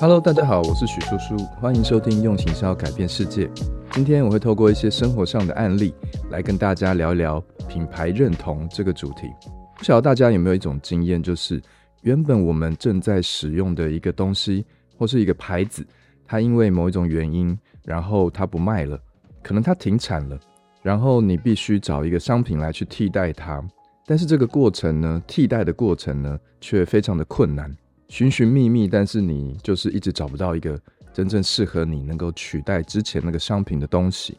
Hello，大家好，我是许叔叔，欢迎收听用行销改变世界。今天我会透过一些生活上的案例，来跟大家聊一聊品牌认同这个主题。不晓得大家有没有一种经验，就是原本我们正在使用的一个东西或是一个牌子，它因为某一种原因，然后它不卖了，可能它停产了，然后你必须找一个商品来去替代它。但是这个过程呢，替代的过程呢，却非常的困难。寻寻觅觅，但是你就是一直找不到一个真正适合你能够取代之前那个商品的东西。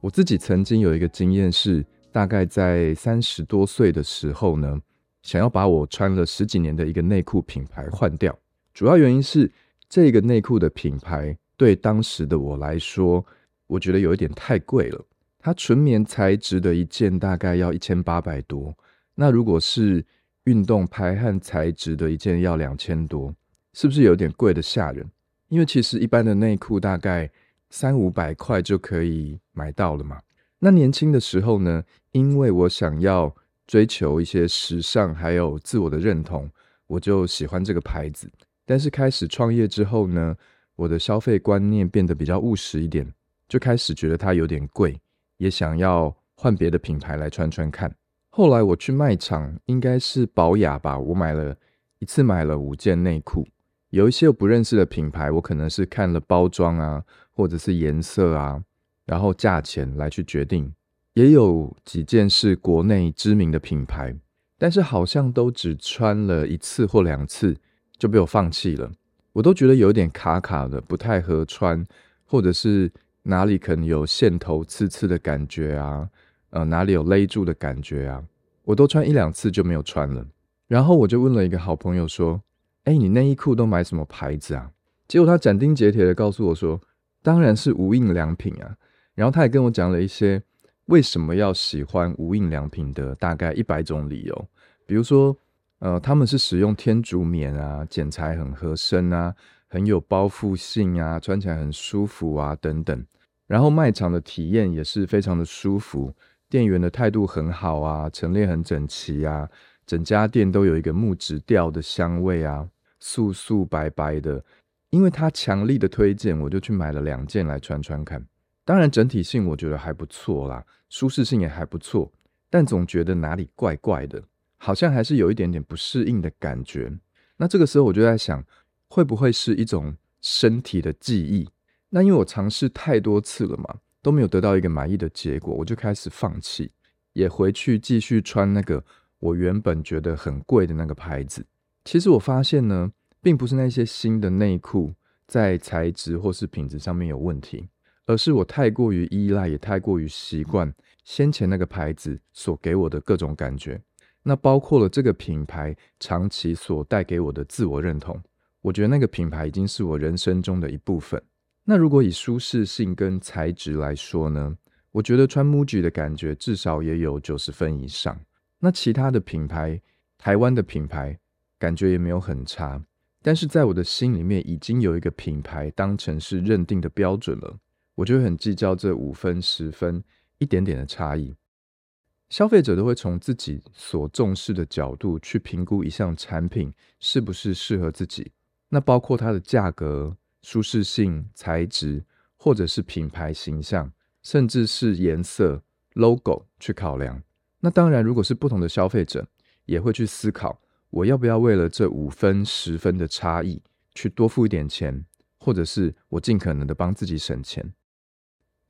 我自己曾经有一个经验是，大概在三十多岁的时候呢，想要把我穿了十几年的一个内裤品牌换掉。主要原因是这个内裤的品牌对当时的我来说，我觉得有一点太贵了。它纯棉材质的一件大概要一千八百多，那如果是运动排汗材质的一件要两千多，是不是有点贵的吓人？因为其实一般的内裤大概三五百块就可以买到了嘛。那年轻的时候呢，因为我想要追求一些时尚，还有自我的认同，我就喜欢这个牌子。但是开始创业之后呢，我的消费观念变得比较务实一点，就开始觉得它有点贵，也想要换别的品牌来穿穿看。后来我去卖场，应该是宝雅吧，我买了一次买了五件内裤，有一些我不认识的品牌，我可能是看了包装啊，或者是颜色啊，然后价钱来去决定，也有几件是国内知名的品牌，但是好像都只穿了一次或两次就被我放弃了，我都觉得有点卡卡的，不太合穿，或者是哪里可能有线头刺刺的感觉啊。呃，哪里有勒住的感觉啊？我都穿一两次就没有穿了。然后我就问了一个好朋友说：“哎，你内衣裤都买什么牌子啊？”结果他斩钉截铁的告诉我说：“当然是无印良品啊。”然后他也跟我讲了一些为什么要喜欢无印良品的大概一百种理由，比如说，呃，他们是使用天竺棉啊，剪裁很合身啊，很有包覆性啊，穿起来很舒服啊，等等。然后卖场的体验也是非常的舒服。店员的态度很好啊，陈列很整齐啊，整家店都有一个木质调的香味啊，素素白白的。因为他强力的推荐，我就去买了两件来穿穿看。当然整体性我觉得还不错啦，舒适性也还不错，但总觉得哪里怪怪的，好像还是有一点点不适应的感觉。那这个时候我就在想，会不会是一种身体的记忆？那因为我尝试太多次了嘛。都没有得到一个满意的结果，我就开始放弃，也回去继续穿那个我原本觉得很贵的那个牌子。其实我发现呢，并不是那些新的内裤在材质或是品质上面有问题，而是我太过于依赖，也太过于习惯先前那个牌子所给我的各种感觉。那包括了这个品牌长期所带给我的自我认同，我觉得那个品牌已经是我人生中的一部分。那如果以舒适性跟材质来说呢？我觉得穿 MUJI 的感觉至少也有九十分以上。那其他的品牌，台湾的品牌感觉也没有很差。但是在我的心里面，已经有一个品牌当成是认定的标准了，我就很计较这五分、十分一点点的差异。消费者都会从自己所重视的角度去评估一项产品是不是适合自己，那包括它的价格。舒适性、材质，或者是品牌形象，甚至是颜色、logo 去考量。那当然，如果是不同的消费者，也会去思考，我要不要为了这五分、十分的差异，去多付一点钱，或者是我尽可能的帮自己省钱。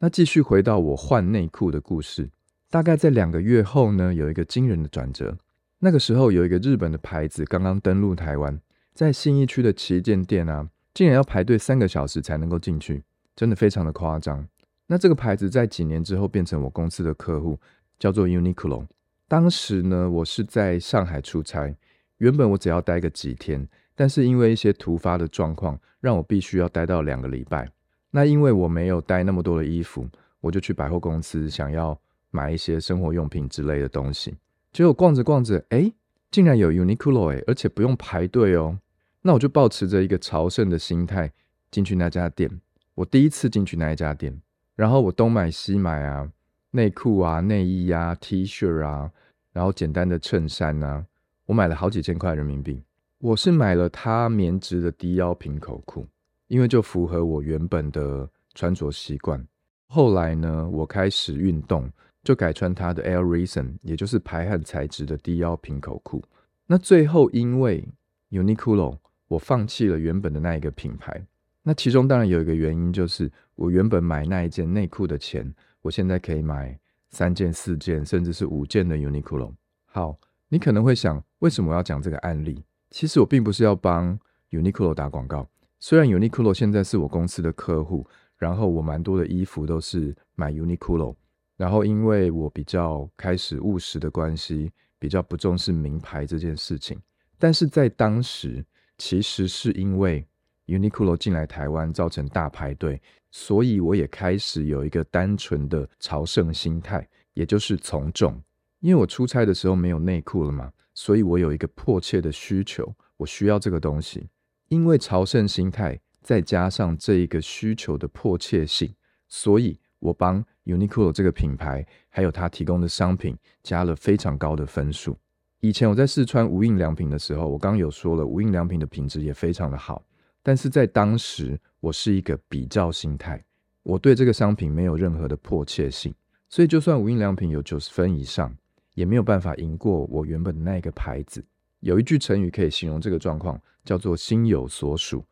那继续回到我换内裤的故事，大概在两个月后呢，有一个惊人的转折。那个时候，有一个日本的牌子刚刚登陆台湾，在信义区的旗舰店啊。竟然要排队三个小时才能够进去，真的非常的夸张。那这个牌子在几年之后变成我公司的客户，叫做 Uniqlo。当时呢，我是在上海出差，原本我只要待个几天，但是因为一些突发的状况，让我必须要待到两个礼拜。那因为我没有带那么多的衣服，我就去百货公司想要买一些生活用品之类的东西。结果逛着逛着，哎，竟然有 Uniqlo 哎，而且不用排队哦。那我就保持着一个朝圣的心态进去那家店。我第一次进去那一家店，然后我东买西买啊，内裤啊、内衣啊、T 恤啊，然后简单的衬衫啊，我买了好几千块人民币。我是买了它棉质的低腰平口裤，因为就符合我原本的穿着习惯。后来呢，我开始运动，就改穿它的 Air Reason，也就是排汗材质的低腰平口裤。那最后因为 Uniqlo，我放弃了原本的那一个品牌。那其中当然有一个原因，就是我原本买那一件内裤的钱，我现在可以买三件、四件，甚至是五件的 Uniqlo。好，你可能会想，为什么我要讲这个案例？其实我并不是要帮 Uniqlo 打广告。虽然 Uniqlo 现在是我公司的客户，然后我蛮多的衣服都是买 Uniqlo，然后因为我比较开始务实的关系，比较不重视名牌这件事情。但是在当时，其实是因为 Uniqlo 进来台湾造成大排队，所以我也开始有一个单纯的朝圣心态，也就是从众。因为我出差的时候没有内裤了嘛，所以我有一个迫切的需求，我需要这个东西。因为朝圣心态，再加上这一个需求的迫切性，所以我帮 Uniqlo 这个品牌还有它提供的商品加了非常高的分数。以前我在试穿无印良品的时候，我刚刚有说了，无印良品的品质也非常的好。但是在当时，我是一个比较心态，我对这个商品没有任何的迫切性，所以就算无印良品有九十分以上，也没有办法赢过我原本的那个牌子。有一句成语可以形容这个状况，叫做“心有所属”。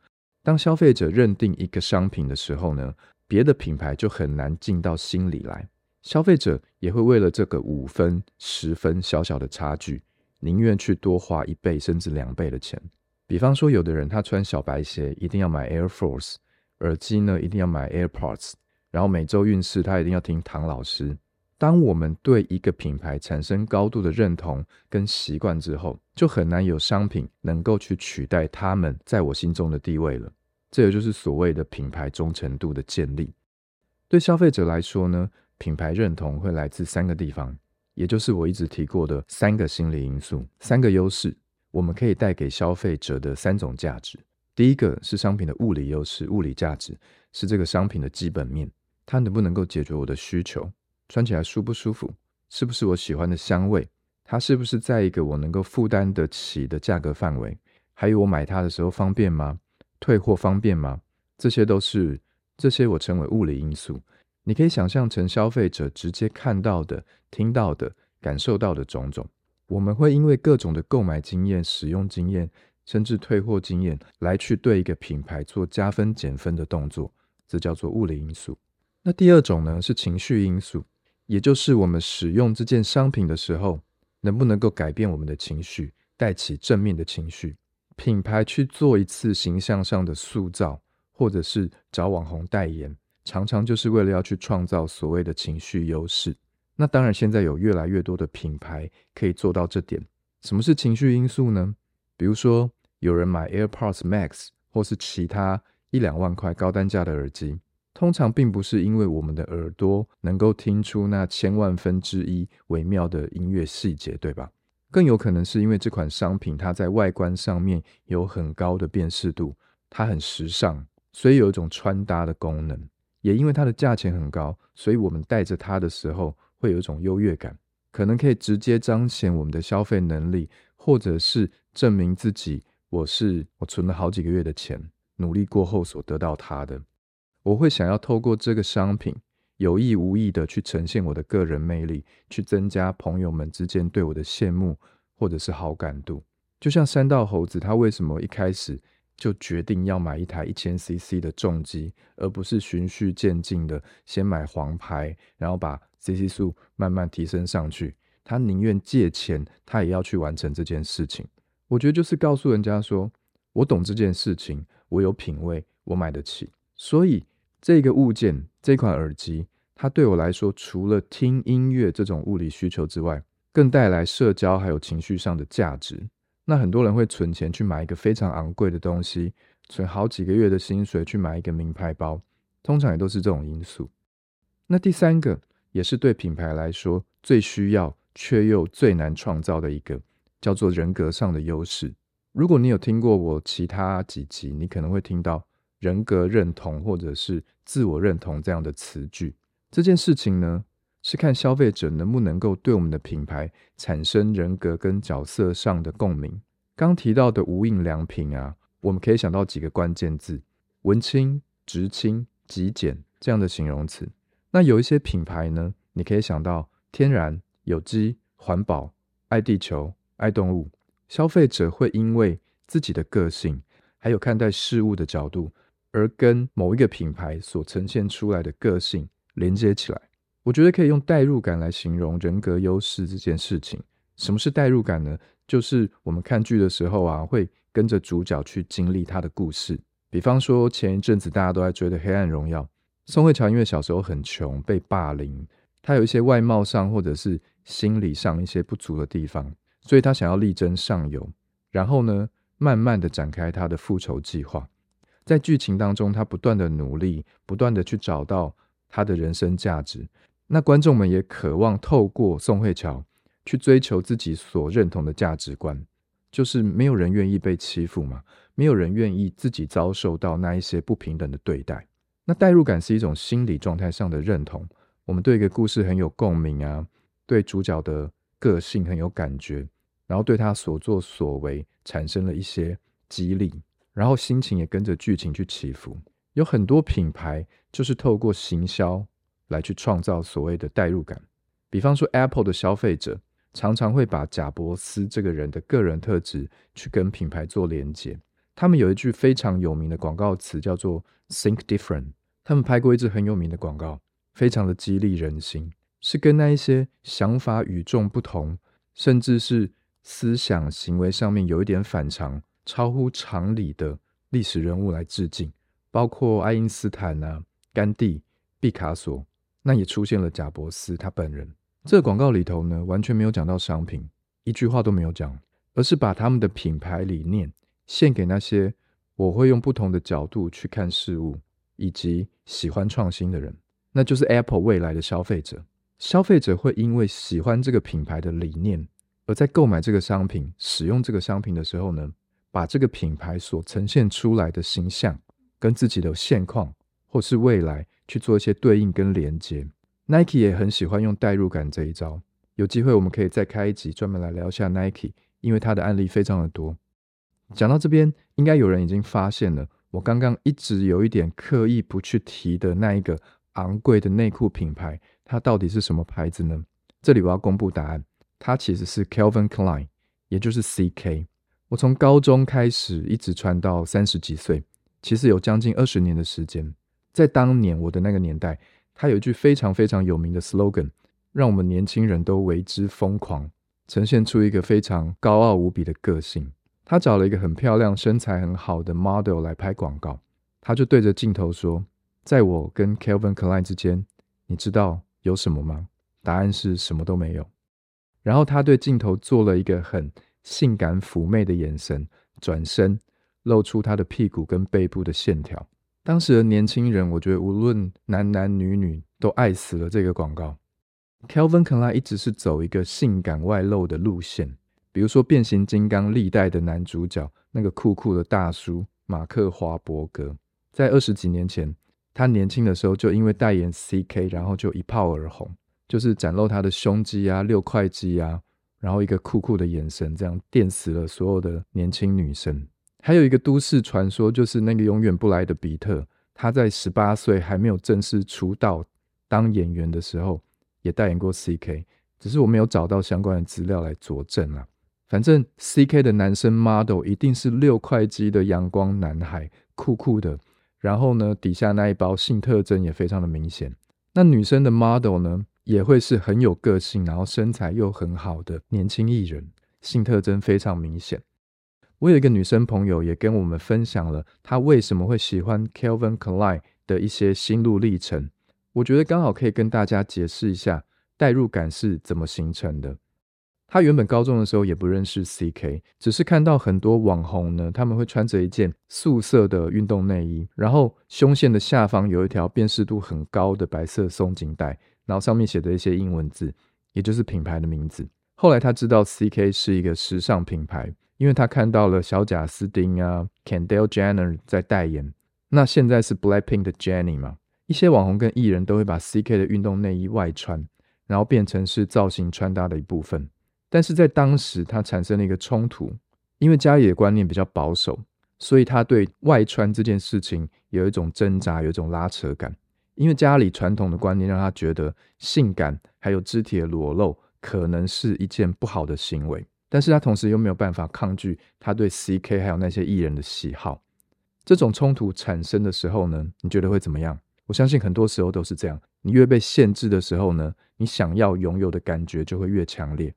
当消费者认定一个商品的时候呢，别的品牌就很难进到心里来，消费者也会为了这个五分、十分小小的差距，宁愿去多花一倍甚至两倍的钱。比方说，有的人他穿小白鞋一定要买 Air Force，耳机呢一定要买 AirPods，然后每周运势他一定要听唐老师。当我们对一个品牌产生高度的认同跟习惯之后，就很难有商品能够去取代他们在我心中的地位了。这也就是所谓的品牌忠诚度的建立。对消费者来说呢，品牌认同会来自三个地方，也就是我一直提过的三个心理因素，三个优势。我们可以带给消费者的三种价值，第一个是商品的物理优势，物理价值是这个商品的基本面，它能不能够解决我的需求？穿起来舒不舒服？是不是我喜欢的香味？它是不是在一个我能够负担得起的价格范围？还有我买它的时候方便吗？退货方便吗？这些都是这些我称为物理因素。你可以想象成消费者直接看到的、听到的、感受到的种种。我们会因为各种的购买经验、使用经验，甚至退货经验，来去对一个品牌做加分减分的动作，这叫做物理因素。那第二种呢是情绪因素，也就是我们使用这件商品的时候，能不能够改变我们的情绪，带起正面的情绪。品牌去做一次形象上的塑造，或者是找网红代言，常常就是为了要去创造所谓的情绪优势。那当然，现在有越来越多的品牌可以做到这点。什么是情绪因素呢？比如说，有人买 AirPods Max 或是其他一两万块高单价的耳机，通常并不是因为我们的耳朵能够听出那千万分之一微妙的音乐细节，对吧？更有可能是因为这款商品它在外观上面有很高的辨识度，它很时尚，所以有一种穿搭的功能。也因为它的价钱很高，所以我们带着它的时候。会有一种优越感，可能可以直接彰显我们的消费能力，或者是证明自己，我是我存了好几个月的钱，努力过后所得到它的。我会想要透过这个商品，有意无意的去呈现我的个人魅力，去增加朋友们之间对我的羡慕或者是好感度。就像三道猴子，他为什么一开始就决定要买一台一千 CC 的重机，而不是循序渐进的先买黄牌，然后把 CC 数慢慢提升上去，他宁愿借钱，他也要去完成这件事情。我觉得就是告诉人家说，我懂这件事情，我有品味，我买得起。所以这个物件，这款耳机，它对我来说，除了听音乐这种物理需求之外，更带来社交还有情绪上的价值。那很多人会存钱去买一个非常昂贵的东西，存好几个月的薪水去买一个名牌包，通常也都是这种因素。那第三个。也是对品牌来说最需要却又最难创造的一个，叫做人格上的优势。如果你有听过我其他几集，你可能会听到人格认同或者是自我认同这样的词句。这件事情呢，是看消费者能不能够对我们的品牌产生人格跟角色上的共鸣。刚提到的无印良品啊，我们可以想到几个关键字：文青、直青、极简这样的形容词。那有一些品牌呢，你可以想到天然、有机、环保、爱地球、爱动物。消费者会因为自己的个性，还有看待事物的角度，而跟某一个品牌所呈现出来的个性连接起来。我觉得可以用代入感来形容人格优势这件事情。什么是代入感呢？就是我们看剧的时候啊，会跟着主角去经历他的故事。比方说前一阵子大家都在追的《黑暗荣耀》，宋慧乔因为小时候很穷，被霸凌，她有一些外貌上或者是心理上一些不足的地方。所以她想要力争上游，然后呢，慢慢的展开她的复仇计划。在剧情当中，她不断的努力，不断的去找到她的人生价值。那观众们也渴望透过宋慧乔去追求自己所认同的价值观，就是没有人愿意被欺负嘛，没有人愿意自己遭受到那一些不平等的对待。那代入感是一种心理状态上的认同，我们对一个故事很有共鸣啊，对主角的个性很有感觉。然后对他所作所为产生了一些激励，然后心情也跟着剧情去起伏。有很多品牌就是透过行销来去创造所谓的代入感。比方说，Apple 的消费者常常会把贾伯斯这个人的个人特质去跟品牌做连接。他们有一句非常有名的广告词叫做 “Think Different”。他们拍过一支很有名的广告，非常的激励人心，是跟那一些想法与众不同，甚至是。思想行为上面有一点反常、超乎常理的历史人物来致敬，包括爱因斯坦啊、甘地、毕卡索，那也出现了贾伯斯他本人。这个广告里头呢，完全没有讲到商品，一句话都没有讲，而是把他们的品牌理念献给那些我会用不同的角度去看事物，以及喜欢创新的人，那就是 Apple 未来的消费者。消费者会因为喜欢这个品牌的理念。而在购买这个商品、使用这个商品的时候呢，把这个品牌所呈现出来的形象跟自己的现况或是未来去做一些对应跟连接。Nike 也很喜欢用代入感这一招，有机会我们可以再开一集专门来聊一下 Nike，因为它的案例非常的多。讲到这边，应该有人已经发现了，我刚刚一直有一点刻意不去提的那一个昂贵的内裤品牌，它到底是什么牌子呢？这里我要公布答案。它其实是 Calvin Klein，也就是 CK。我从高中开始一直穿到三十几岁，其实有将近二十年的时间。在当年我的那个年代，他有一句非常非常有名的 slogan，让我们年轻人都为之疯狂，呈现出一个非常高傲无比的个性。他找了一个很漂亮、身材很好的 model 来拍广告，他就对着镜头说：“在我跟 Kelvin Klein 之间，你知道有什么吗？”答案是什么都没有。然后他对镜头做了一个很性感妩媚的眼神，转身露出他的屁股跟背部的线条。当时的年轻人，我觉得无论男男女女都爱死了这个广告。Kelvin Klein 一直是走一个性感外露的路线，比如说变形金刚历代的男主角那个酷酷的大叔马克华伯格，在二十几年前，他年轻的时候就因为代言 CK，然后就一炮而红。就是展露他的胸肌啊，六块肌啊，然后一个酷酷的眼神，这样电死了所有的年轻女生。还有一个都市传说，就是那个永远不来的比特，他在十八岁还没有正式出道当演员的时候，也代言过 CK，只是我没有找到相关的资料来佐证啊。反正 CK 的男生 model 一定是六块肌的阳光男孩，酷酷的。然后呢，底下那一包性特征也非常的明显。那女生的 model 呢？也会是很有个性，然后身材又很好的年轻艺人，性特征非常明显。我有一个女生朋友，也跟我们分享了她为什么会喜欢 Calvin Klein 的一些心路历程。我觉得刚好可以跟大家解释一下代入感是怎么形成的。她原本高中的时候也不认识 CK，只是看到很多网红呢，他们会穿着一件素色的运动内衣，然后胸线的下方有一条辨识度很高的白色松紧带。然后上面写的一些英文字，也就是品牌的名字。后来她知道 CK 是一个时尚品牌，因为他看到了小贾斯汀啊、Kendall Jenner 在代言。那现在是 Blackpink 的 Jennie 嘛？一些网红跟艺人都会把 CK 的运动内衣外穿，然后变成是造型穿搭的一部分。但是在当时，他产生了一个冲突，因为家里的观念比较保守，所以他对外穿这件事情有一种挣扎，有一种拉扯感。因为家里传统的观念让他觉得性感还有肢体的裸露可能是一件不好的行为，但是他同时又没有办法抗拒他对 CK 还有那些艺人的喜好。这种冲突产生的时候呢，你觉得会怎么样？我相信很多时候都是这样。你越被限制的时候呢，你想要拥有的感觉就会越强烈。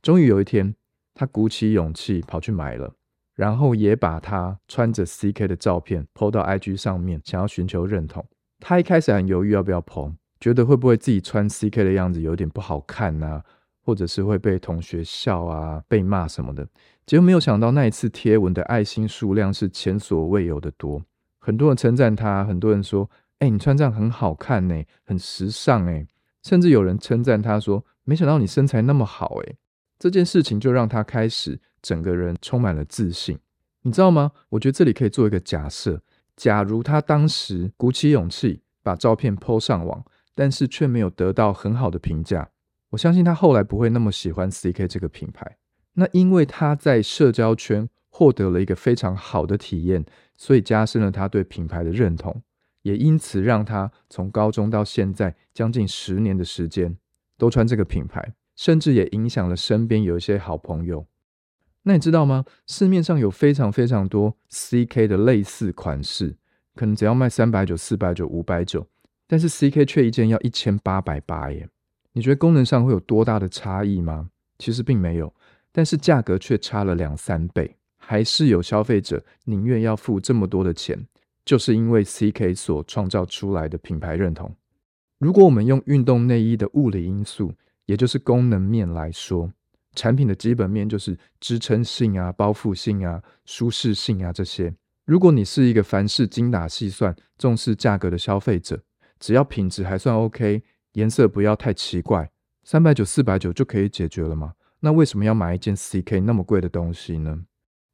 终于有一天，他鼓起勇气跑去买了，然后也把他穿着 CK 的照片 PO 到 IG 上面，想要寻求认同。他一开始很犹豫要不要 PO，觉得会不会自己穿 CK 的样子有点不好看呐，或者是会被同学笑啊、被骂什么的。结果没有想到，那一次贴文的爱心数量是前所未有的多，很多人称赞他，很多人说：“哎，你穿这样很好看呢，很时尚哎。”甚至有人称赞他说：“没想到你身材那么好哎。”这件事情就让他开始整个人充满了自信，你知道吗？我觉得这里可以做一个假设：假如他当时鼓起勇气把照片 PO 上网，但是却没有得到很好的评价，我相信他后来不会那么喜欢 CK 这个品牌。那因为他在社交圈获得了一个非常好的体验，所以加深了他对品牌的认同，也因此让他从高中到现在将近十年的时间都穿这个品牌，甚至也影响了身边有一些好朋友。那你知道吗？市面上有非常非常多 CK 的类似款式，可能只要卖三百九、四百九、五百九，但是 CK 却一件要一千八百八耶！你觉得功能上会有多大的差异吗？其实并没有。但是价格却差了两三倍，还是有消费者宁愿要付这么多的钱，就是因为 CK 所创造出来的品牌认同。如果我们用运动内衣的物理因素，也就是功能面来说，产品的基本面就是支撑性啊、包覆性啊、舒适性啊这些。如果你是一个凡事精打细算、重视价格的消费者，只要品质还算 OK，颜色不要太奇怪，三百九、四百九就可以解决了吗？那为什么要买一件 CK 那么贵的东西呢？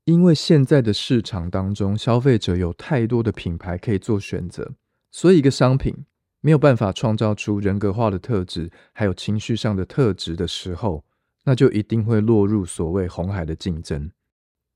因为现在的市场当中，消费者有太多的品牌可以做选择，所以一个商品没有办法创造出人格化的特质，还有情绪上的特质的时候，那就一定会落入所谓红海的竞争。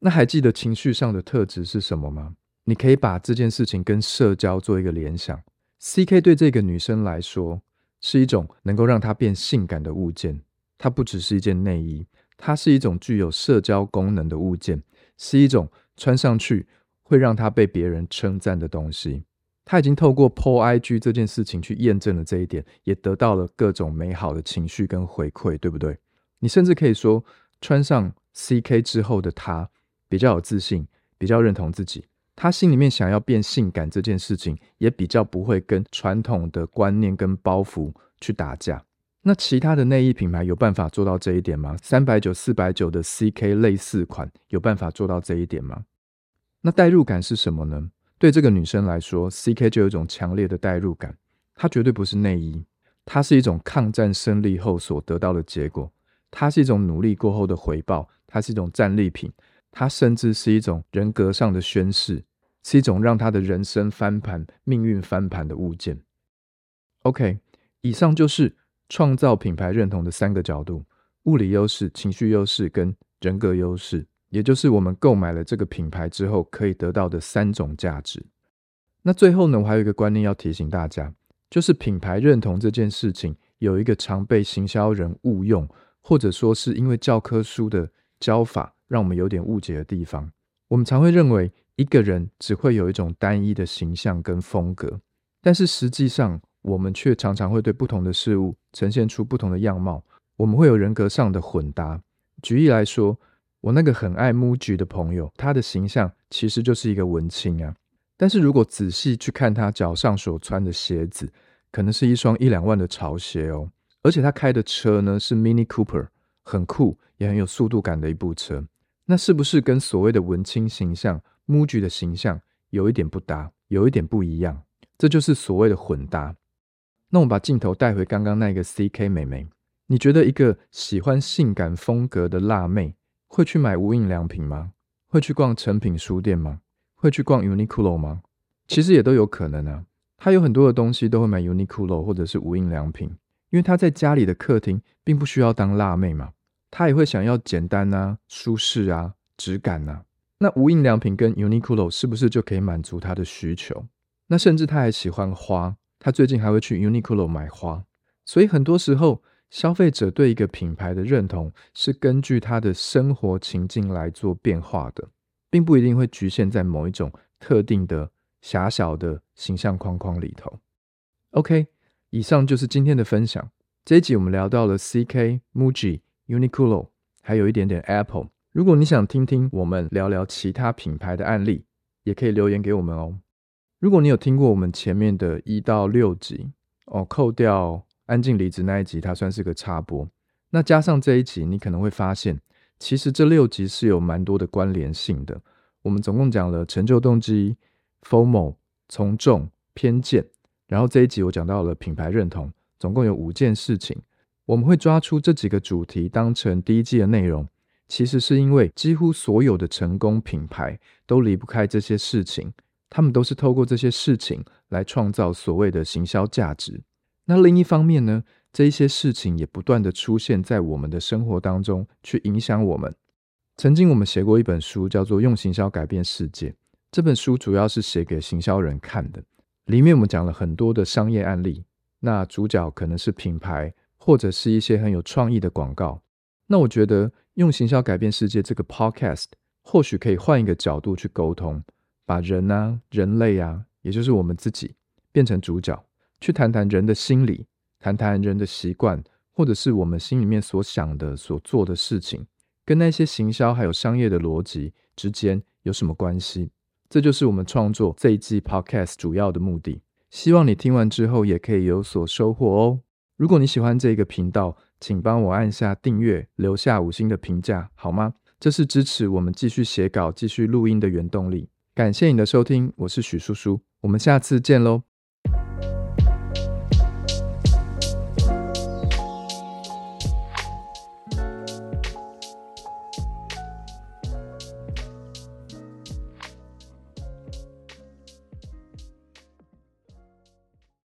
那还记得情绪上的特质是什么吗？你可以把这件事情跟社交做一个联想。CK 对这个女生来说，是一种能够让她变性感的物件。它不只是一件内衣，它是一种具有社交功能的物件，是一种穿上去会让它被别人称赞的东西。它已经透过 PO IG 这件事情去验证了这一点，也得到了各种美好的情绪跟回馈，对不对？你甚至可以说，穿上 CK 之后的他比较有自信，比较认同自己，他心里面想要变性感这件事情，也比较不会跟传统的观念跟包袱去打架。那其他的内衣品牌有办法做到这一点吗？三百九、四百九的 CK 类似款有办法做到这一点吗？那代入感是什么呢？对这个女生来说，CK 就有一种强烈的代入感。它绝对不是内衣，它是一种抗战胜利后所得到的结果，它是一种努力过后的回报，它是一种战利品，它甚至是一种人格上的宣誓，是一种让他的人生翻盘、命运翻盘的物件。OK，以上就是。创造品牌认同的三个角度：物理优势、情绪优势跟人格优势，也就是我们购买了这个品牌之后可以得到的三种价值。那最后呢，我还有一个观念要提醒大家，就是品牌认同这件事情有一个常被行销人误用，或者说是因为教科书的教法让我们有点误解的地方。我们常会认为一个人只会有一种单一的形象跟风格，但是实际上。我们却常常会对不同的事物呈现出不同的样貌，我们会有人格上的混搭。举例来说，我那个很爱 MUJI 的朋友，他的形象其实就是一个文青啊。但是如果仔细去看他脚上所穿的鞋子，可能是一双一两万的潮鞋哦。而且他开的车呢是 Mini Cooper，很酷也很有速度感的一部车。那是不是跟所谓的文青形象 MUJI 的形象有一点不搭，有一点不一样？这就是所谓的混搭。那我们把镜头带回刚刚那个 CK 美眉，你觉得一个喜欢性感风格的辣妹会去买无印良品吗？会去逛成品书店吗？会去逛 Uniqlo 吗？其实也都有可能啊。她有很多的东西都会买 Uniqlo 或者是无印良品，因为她在家里的客厅并不需要当辣妹嘛，她也会想要简单啊、舒适啊、质感啊？那无印良品跟 Uniqlo 是不是就可以满足他的需求？那甚至他还喜欢花，他最近还会去 Uniqlo 买花。所以很多时候，消费者对一个品牌的认同是根据他的生活情境来做变化的，并不一定会局限在某一种特定的狭小的形象框框里头。OK，以上就是今天的分享。这一集我们聊到了 CK、MUJI、Uniqlo，还有一点点 Apple。如果你想听听我们聊聊其他品牌的案例，也可以留言给我们哦。如果你有听过我们前面的一到六集哦，扣掉安静离职那一集，它算是个插播。那加上这一集，你可能会发现，其实这六集是有蛮多的关联性的。我们总共讲了成就动机、FOMO、从众、偏见，然后这一集我讲到了品牌认同，总共有五件事情。我们会抓出这几个主题当成第一季的内容。其实是因为几乎所有的成功品牌都离不开这些事情，他们都是透过这些事情来创造所谓的行销价值。那另一方面呢，这一些事情也不断的出现在我们的生活当中，去影响我们。曾经我们写过一本书，叫做《用行销改变世界》。这本书主要是写给行销人看的，里面我们讲了很多的商业案例。那主角可能是品牌，或者是一些很有创意的广告。那我觉得。用行销改变世界这个 podcast，或许可以换一个角度去沟通，把人啊、人类啊，也就是我们自己变成主角，去谈谈人的心理，谈谈人的习惯，或者是我们心里面所想的、所做的事情，跟那些行销还有商业的逻辑之间有什么关系？这就是我们创作这一季 podcast 主要的目的。希望你听完之后也可以有所收获哦。如果你喜欢这个频道，请帮我按下订阅，留下五星的评价，好吗？这是支持我们继续写稿、继续录音的原动力。感谢你的收听，我是许叔叔，我们下次见喽。